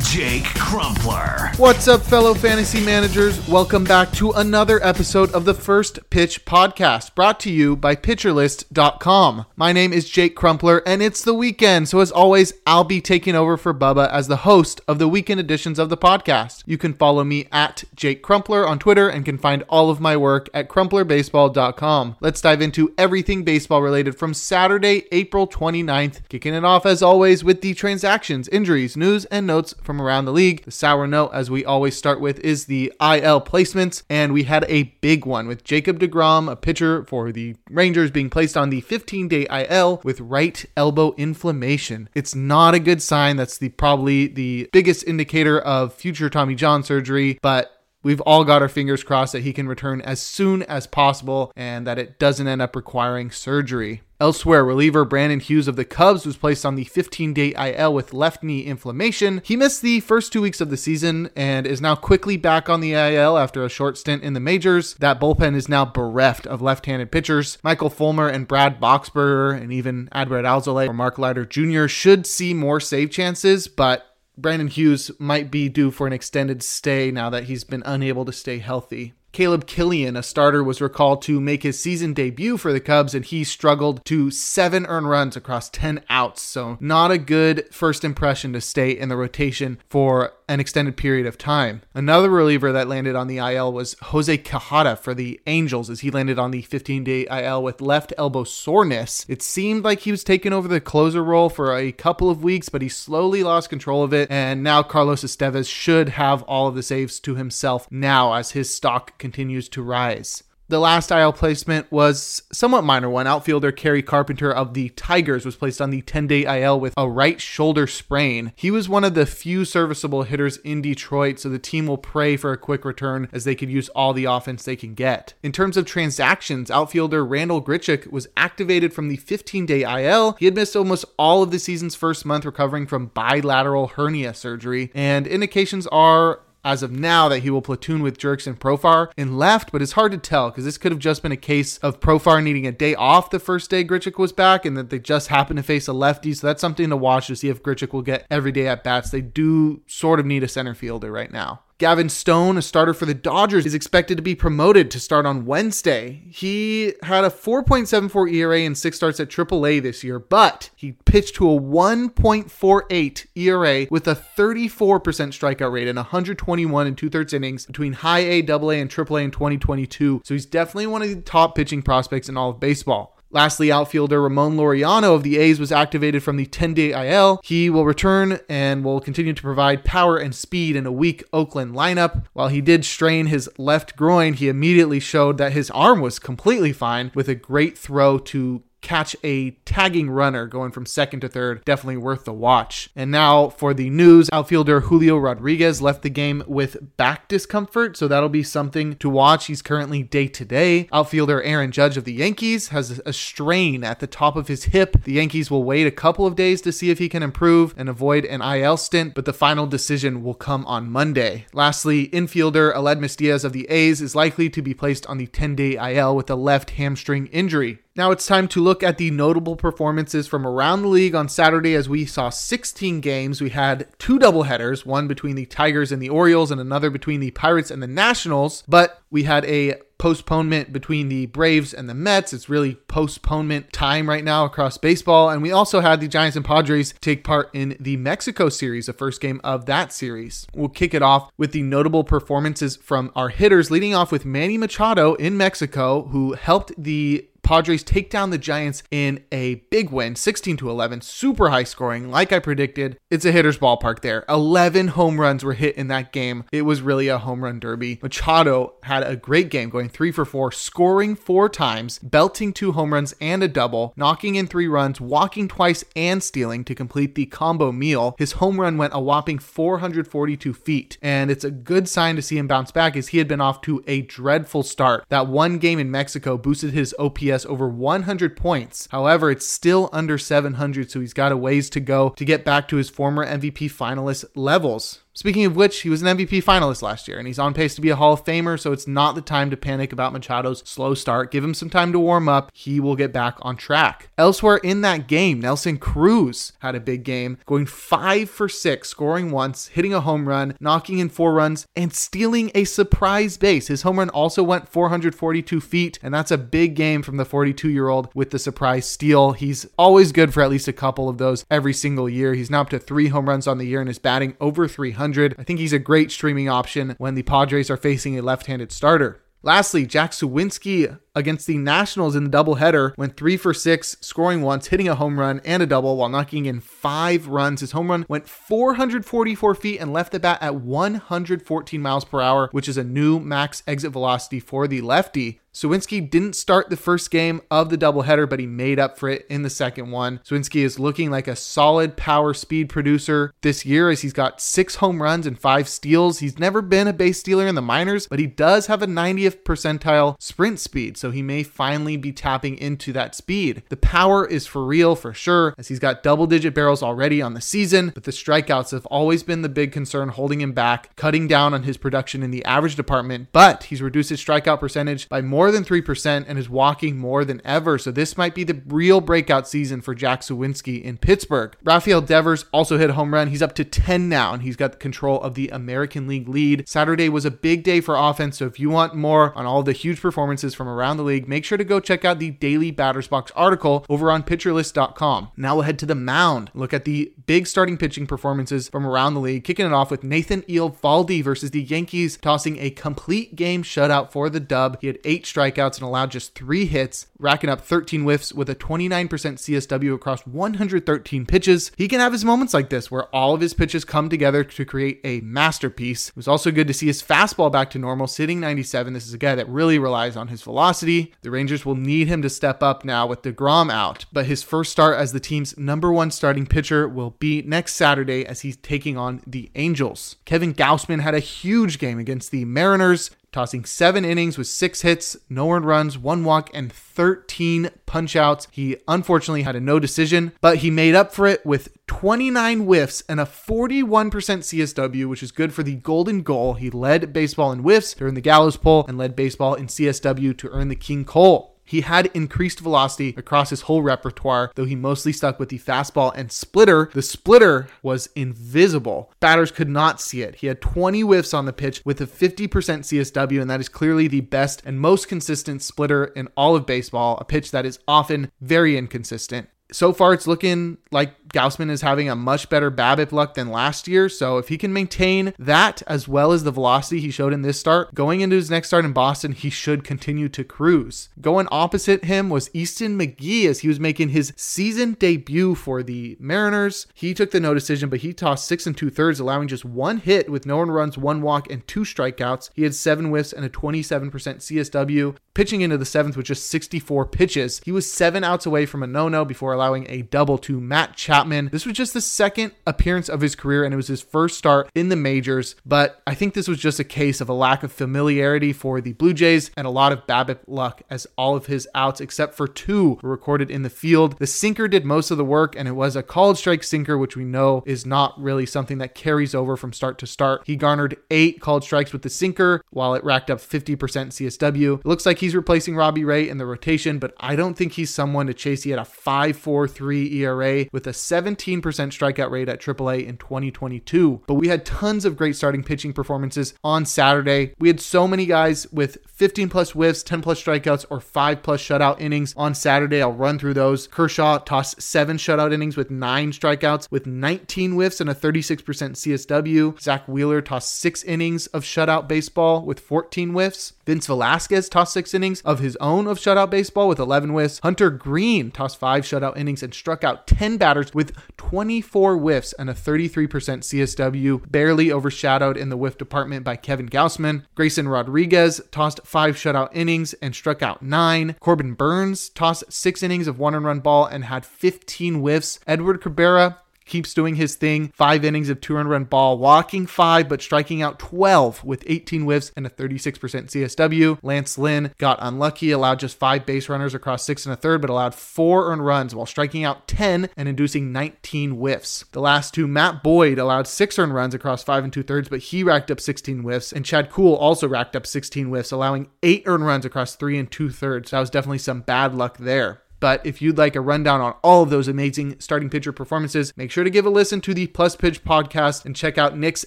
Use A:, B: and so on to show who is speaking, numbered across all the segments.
A: Jake Crumpler.
B: What's up, fellow fantasy managers? Welcome back to another episode of the First Pitch Podcast, brought to you by PitcherList.com. My name is Jake Crumpler, and it's the weekend, so as always, I'll be taking over for Bubba as the host of the weekend editions of the podcast. You can follow me at Jake Crumpler on Twitter and can find all of my work at CrumplerBaseball.com. Let's dive into everything baseball related from Saturday, April 29th, kicking it off as always with the transactions, injuries, news, and notes from around the league. The sour note, as we always start with, is the IL placements, and we had a big one with Jacob DeGrom, a pitcher for the Rangers, being placed on the 15 day IL with right elbow inflammation. It's not a good sign. That's the probably the biggest indicator of future Tommy John surgery, but We've all got our fingers crossed that he can return as soon as possible and that it doesn't end up requiring surgery. Elsewhere, reliever Brandon Hughes of the Cubs was placed on the 15 day IL with left knee inflammation. He missed the first two weeks of the season and is now quickly back on the IL after a short stint in the majors. That bullpen is now bereft of left handed pitchers. Michael Fulmer and Brad Boxberger and even Adbert Alzolay or Mark Leiter Jr. should see more save chances, but Brandon Hughes might be due for an extended stay now that he's been unable to stay healthy. Caleb Killian, a starter, was recalled to make his season debut for the Cubs, and he struggled to seven earned runs across 10 outs. So, not a good first impression to stay in the rotation for an extended period of time. Another reliever that landed on the IL was Jose Quijada for the Angels, as he landed on the 15 day IL with left elbow soreness. It seemed like he was taking over the closer role for a couple of weeks, but he slowly lost control of it, and now Carlos Estevez should have all of the saves to himself now as his stock continues to rise. The last IL placement was somewhat minor one. Outfielder Kerry Carpenter of the Tigers was placed on the 10 day IL with a right shoulder sprain. He was one of the few serviceable hitters in Detroit, so the team will pray for a quick return as they could use all the offense they can get. In terms of transactions, outfielder Randall Grichuk was activated from the 15 day IL. He had missed almost all of the season's first month recovering from bilateral hernia surgery, and indications are as of now that he will platoon with Jurickson Profar in left, but it's hard to tell because this could have just been a case of Profar needing a day off the first day Grichuk was back and that they just happened to face a lefty. So that's something to watch to see if Grichuk will get every day at bats. They do sort of need a center fielder right now. Gavin Stone, a starter for the Dodgers, is expected to be promoted to start on Wednesday. He had a 4.74 ERA and six starts at AAA this year, but he pitched to a 1.48 ERA with a 34% strikeout rate and 121 and two thirds innings between high A, AA, and AAA in 2022. So he's definitely one of the top pitching prospects in all of baseball. Lastly, outfielder Ramon Laureano of the A's was activated from the 10 day IL. He will return and will continue to provide power and speed in a weak Oakland lineup. While he did strain his left groin, he immediately showed that his arm was completely fine with a great throw to catch a tagging runner going from second to third. Definitely worth the watch. And now for the news outfielder Julio Rodriguez left the game with back discomfort, so that'll be something to watch. He's currently day to day. Outfielder Aaron Judge of the Yankees has a strain at the top of his hip. The Yankees will wait a couple of days to see if he can improve and avoid an IL stint, but the final decision will come on Monday. Lastly, infielder Aledmys Diaz of the A's is likely to be placed on the 10 day IL with a left hamstring injury. Now it's time to look at the notable performances from around the league on Saturday as we saw 16 games. We had two doubleheaders, one between the Tigers and the Orioles and another between the Pirates and the Nationals, but we had a postponement between the Braves and the Mets. It's really postponement time right now across baseball. And we also had the Giants and Padres take part in the Mexico series, the first game of that series. We'll kick it off with the notable performances from our hitters, leading off with Manny Machado in Mexico, who helped the Padres take down the Giants in a big win, 16 to 11, super high scoring, like I predicted. It's a hitter's ballpark there. 11 home runs were hit in that game. It was really a home run derby. Machado had a great game, going three for four, scoring four times, belting two home runs and a double, knocking in three runs, walking twice, and stealing to complete the combo meal. His home run went a whopping 442 feet, and it's a good sign to see him bounce back as he had been off to a dreadful start. That one game in Mexico boosted his OPS over 100 points. However, it's still under 700, so he's got a ways to go to get back to his former MVP finalist levels. Speaking of which, he was an MVP finalist last year, and he's on pace to be a Hall of Famer, so it's not the time to panic about Machado's slow start. Give him some time to warm up. He will get back on track. Elsewhere in that game, Nelson Cruz had a big game, going five for six, scoring once, hitting a home run, knocking in four runs, and stealing a surprise base. His home run also went 442 feet, and that's a big game from the 42 year old with the surprise steal. He's always good for at least a couple of those every single year. He's now up to three home runs on the year and is batting over 300. I think he's a great streaming option when the Padres are facing a left handed starter. Lastly, Jack Suwinski against the Nationals in the doubleheader went three for six, scoring once, hitting a home run and a double while knocking in five runs. His home run went 444 feet and left the bat at 114 miles per hour, which is a new max exit velocity for the lefty. Suwinski didn't start the first game of the doubleheader, but he made up for it in the second one. Suwinski is looking like a solid power speed producer this year as he's got six home runs and five steals. He's never been a base stealer in the minors, but he does have a 90th percentile sprint speed, so he may finally be tapping into that speed. The power is for real for sure, as he's got double digit barrels already on the season, but the strikeouts have always been the big concern holding him back, cutting down on his production in the average department, but he's reduced his strikeout percentage by more than 3% and is walking more than ever. So this might be the real breakout season for Jack Suwinski in Pittsburgh. Rafael Devers also hit a home run. He's up to 10 now and he's got control of the American League lead. Saturday was a big day for offense. So if you want more on all the huge performances from around the league, make sure to go check out the daily batters box article over on pitcherlist.com. Now we'll head to the mound. Look at the big starting pitching performances from around the league, kicking it off with Nathan Eovaldi versus the Yankees, tossing a complete game shutout for the dub. He had eight strikeouts and allowed just three hits, racking up 13 whiffs with a 29% CSW across 113 pitches. He can have his moments like this where all of his pitches come together to create a masterpiece. It was also good to see his fastball back to normal, sitting 97. This is a guy that really relies on his velocity. The Rangers will need him to step up now with DeGrom out, but his first start as the team's number one starting pitcher will be next Saturday as he's taking on the Angels. Kevin Gausman had a huge game against the Mariners tossing seven innings with six hits, no earned runs, one walk, and 13 punchouts. He unfortunately had a no decision, but he made up for it with 29 whiffs and a 41% CSW, which is good for the golden goal. He led baseball in whiffs during the Gallows poll and led baseball in CSW to earn the King Cole. He had increased velocity across his whole repertoire, though he mostly stuck with the fastball and splitter. The splitter was invisible. Batters could not see it. He had 20 whiffs on the pitch with a 50% CSW, and that is clearly the best and most consistent splitter in all of baseball, a pitch that is often very inconsistent so far it's looking like Gausman is having a much better BABIP luck than last year. So if he can maintain that as well as the velocity he showed in this start, going into his next start in Boston, he should continue to cruise. Going opposite him was Easton McGee as he was making his season debut for the Mariners. He took the no decision, but he tossed six and two thirds, allowing just one hit with no one runs, one walk, and two strikeouts. He had seven whiffs and a 27% CSW. Pitching into the seventh with just 64 pitches, he was seven outs away from a no-no before allowing a double to Matt Chapman. This was just the second appearance of his career and it was his first start in the majors, but I think this was just a case of a lack of familiarity for the Blue Jays and a lot of BABIP luck as all of his outs except for two were recorded in the field. The sinker did most of the work and it was a called strike sinker which we know is not really something that carries over from start to start. He garnered 8 called strikes with the sinker while it racked up 50% CSW. It looks like he's replacing Robbie Ray in the rotation, but I don't think he's someone to chase. He had a 5 1.43 ERA with a 17% strikeout rate at AAA in 2022. But we had tons of great starting pitching performances on Saturday. We had so many guys with 15 plus whiffs, 10 plus strikeouts, or 5 plus shutout innings on Saturday. I'll run through those. Kershaw tossed 7 shutout innings with 9 strikeouts with 19 whiffs and a 36% CSW. Zack Wheeler tossed 6 innings of shutout baseball with 14 whiffs. Vince Velasquez tossed 6 innings of his own of shutout baseball with 11 whiffs. Hunter Greene tossed 5 shutout innings and struck out 10 batters with 24 whiffs and a 33% CSW, barely overshadowed in the whiff department by Kevin Gausman. Grayson Rodriguez tossed five shutout innings and struck out nine. Corbin Burnes tossed six innings of one and run ball and had 15 whiffs. Edward Cabrera keeps doing his thing. Five innings of two run ball, walking five, but striking out 12 with 18 whiffs and a 36% CSW. Lance Lynn got unlucky, allowed just five base runners across six and a third, but allowed four earned runs while striking out 10 and inducing 19 whiffs. The last two, Matt Boyd allowed six earned runs across five and two thirds, but he racked up 16 whiffs, and Chad Kuhl also racked up 16 whiffs, allowing eight earned runs across three and two thirds. That was definitely some bad luck there. But if you'd like a rundown on all of those amazing starting pitcher performances, make sure to give a listen to the Plus Pitch podcast and check out Nick's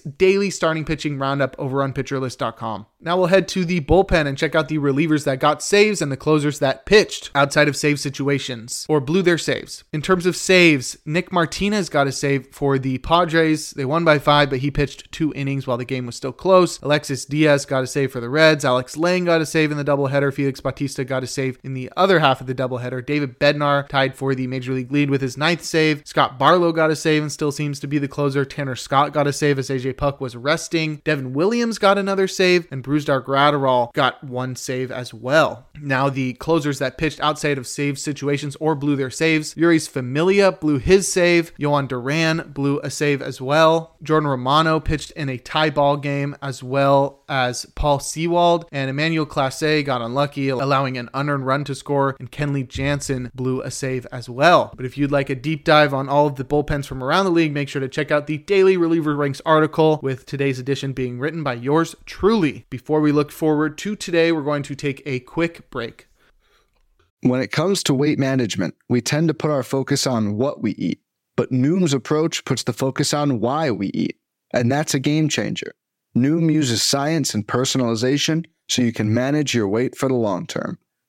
B: daily starting pitching roundup over on pitcherlist.com. Now we'll head to the bullpen and check out the relievers that got saves and the closers that pitched outside of save situations or blew their saves. In terms of saves, Nick Martinez got a save for the Padres. They won by five, but he pitched two innings while the game was still close. Alexis Diaz got a save for the Reds. Alex Lange got a save in the doubleheader. Felix Bautista got a save in the other half of the doubleheader. David Bednar tied for the major league lead with his ninth save. Scott Barlow got a save and still seems to be the closer. Tanner Scott got a save as AJ Puk was resting. Devin Williams got another save, and Brusdar Graterol got one save as well. Now, the closers that pitched outside of save situations or blew their saves, Jeurys Familia blew his save. Jhoan Duran blew a save as well. Jordan Romano pitched in a tie ball game as well as Paul Sewald. And Emmanuel Clase got unlucky, allowing an unearned run to score. And Kenley Jansen blew a save as well. But if you'd like a deep dive on all of the bullpens from around the league, make sure to check out the Daily Reliever Ranks article, with today's edition being written by yours truly. Before we look forward to today, we're going to take a quick break.
C: When it comes to weight management, we tend to put our focus on what we eat, but Noom's approach puts the focus on why we eat. And that's a game changer. Noom uses science and personalization so you can manage your weight for the long term.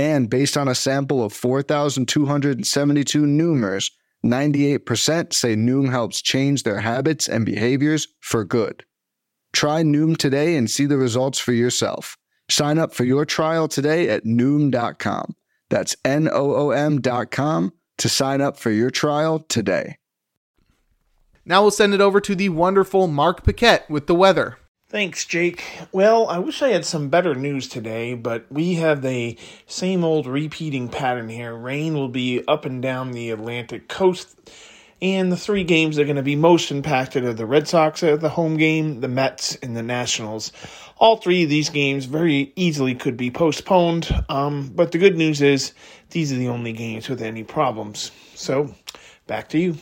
C: And based on a sample of 4,272 Noomers, 98% say Noom helps change their habits and behaviors for good. Try Noom today and see the results for yourself. Sign up for your trial today at Noom.com. That's N O O M.com to sign up for your trial today.
B: Now we'll send it over to the wonderful Mark Paquette with the weather.
D: Thanks, Jake. Well, I wish I had some better news today, but we have the same old repeating pattern here. Rain will be up and down the Atlantic coast, and the three games that are going to be most impacted are the Red Sox at the home game, the Mets, and the Nationals. All three of these games very easily could be postponed, um, but the good news is these are the only games with any problems. So, back to you.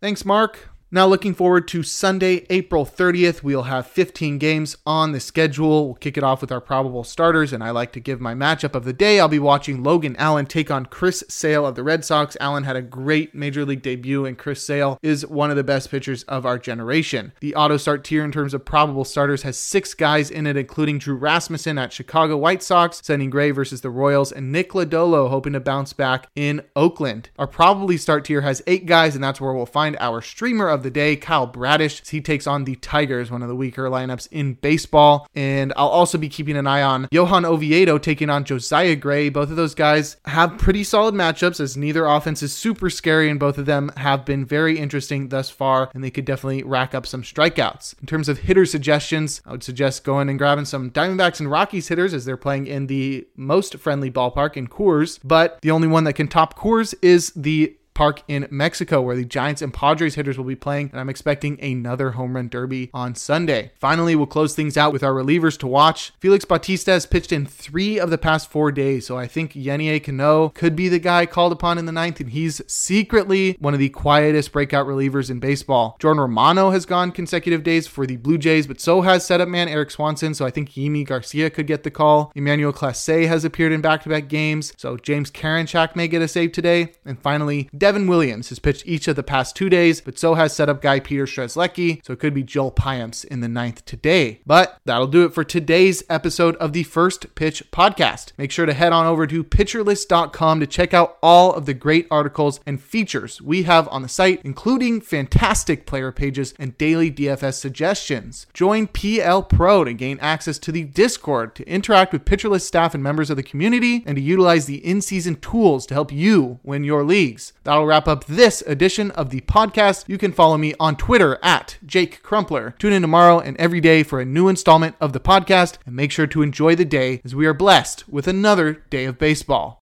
B: Thanks, Mark. Now, looking forward to Sunday, April 30th. We'll have 15 games on the schedule. We'll kick it off with our probable starters, and I like to give my matchup of the day. I'll be watching Logan Allen take on Chris Sale of the Red Sox. Allen had a great major league debut, and Chris Sale is one of the best pitchers of our generation. The auto start tier in terms of probable starters has six guys in it, including Drew Rasmussen at Chicago White Sox, Sonny Gray versus the Royals, and Nick Lodolo hoping to bounce back in Oakland. Our probably start tier has eight guys, and that's where we'll find our streamer of the day, Kyle Bradish. He takes on the Tigers, one of the weaker lineups in baseball. And I'll also be keeping an eye on Johan Oviedo taking on Josiah Gray. Both of those guys have pretty solid matchups as neither offense is super scary, and both of them have been very interesting thus far, and they could definitely rack up some strikeouts. In terms of hitter suggestions, I would suggest going and grabbing some Diamondbacks and Rockies hitters as they're playing in the most friendly ballpark in Coors, but the only one that can top Coors is the Park in Mexico, where the Giants and Padres hitters will be playing, and I'm expecting another home run derby on Sunday. Finally, we'll close things out with our relievers to watch. Felix Bautista has pitched in three of the past four days, so I think Yennier Cano could be the guy called upon in the ninth, and he's secretly one of the quietest breakout relievers in baseball. Jordan Romano has gone consecutive days for the Blue Jays, but so has setup man Eric Swanson, so I think Yimi Garcia could get the call. Emmanuel Clase has appeared in back to back games, so James Karinchak may get a save today. And finally, Devin Williams has pitched each of the past two days, but so has setup guy Peter Strzelecki, so it could be Joel Payamps in the ninth today. But that'll do it for today's episode of the First Pitch Podcast. Make sure to head on over to pitcherlist.com to check out all of the great articles and features we have on the site, including fantastic player pages and daily DFS suggestions. Join PL Pro to gain access to the Discord to interact with PitcherList staff and members of the community and to utilize the in season tools to help you win your leagues. That'll wrap up this edition of the podcast. You can follow me on Twitter at Jake Crumpler. Tune in tomorrow and every day for a new installment of the podcast and make sure to enjoy the day as we are blessed with another day of baseball.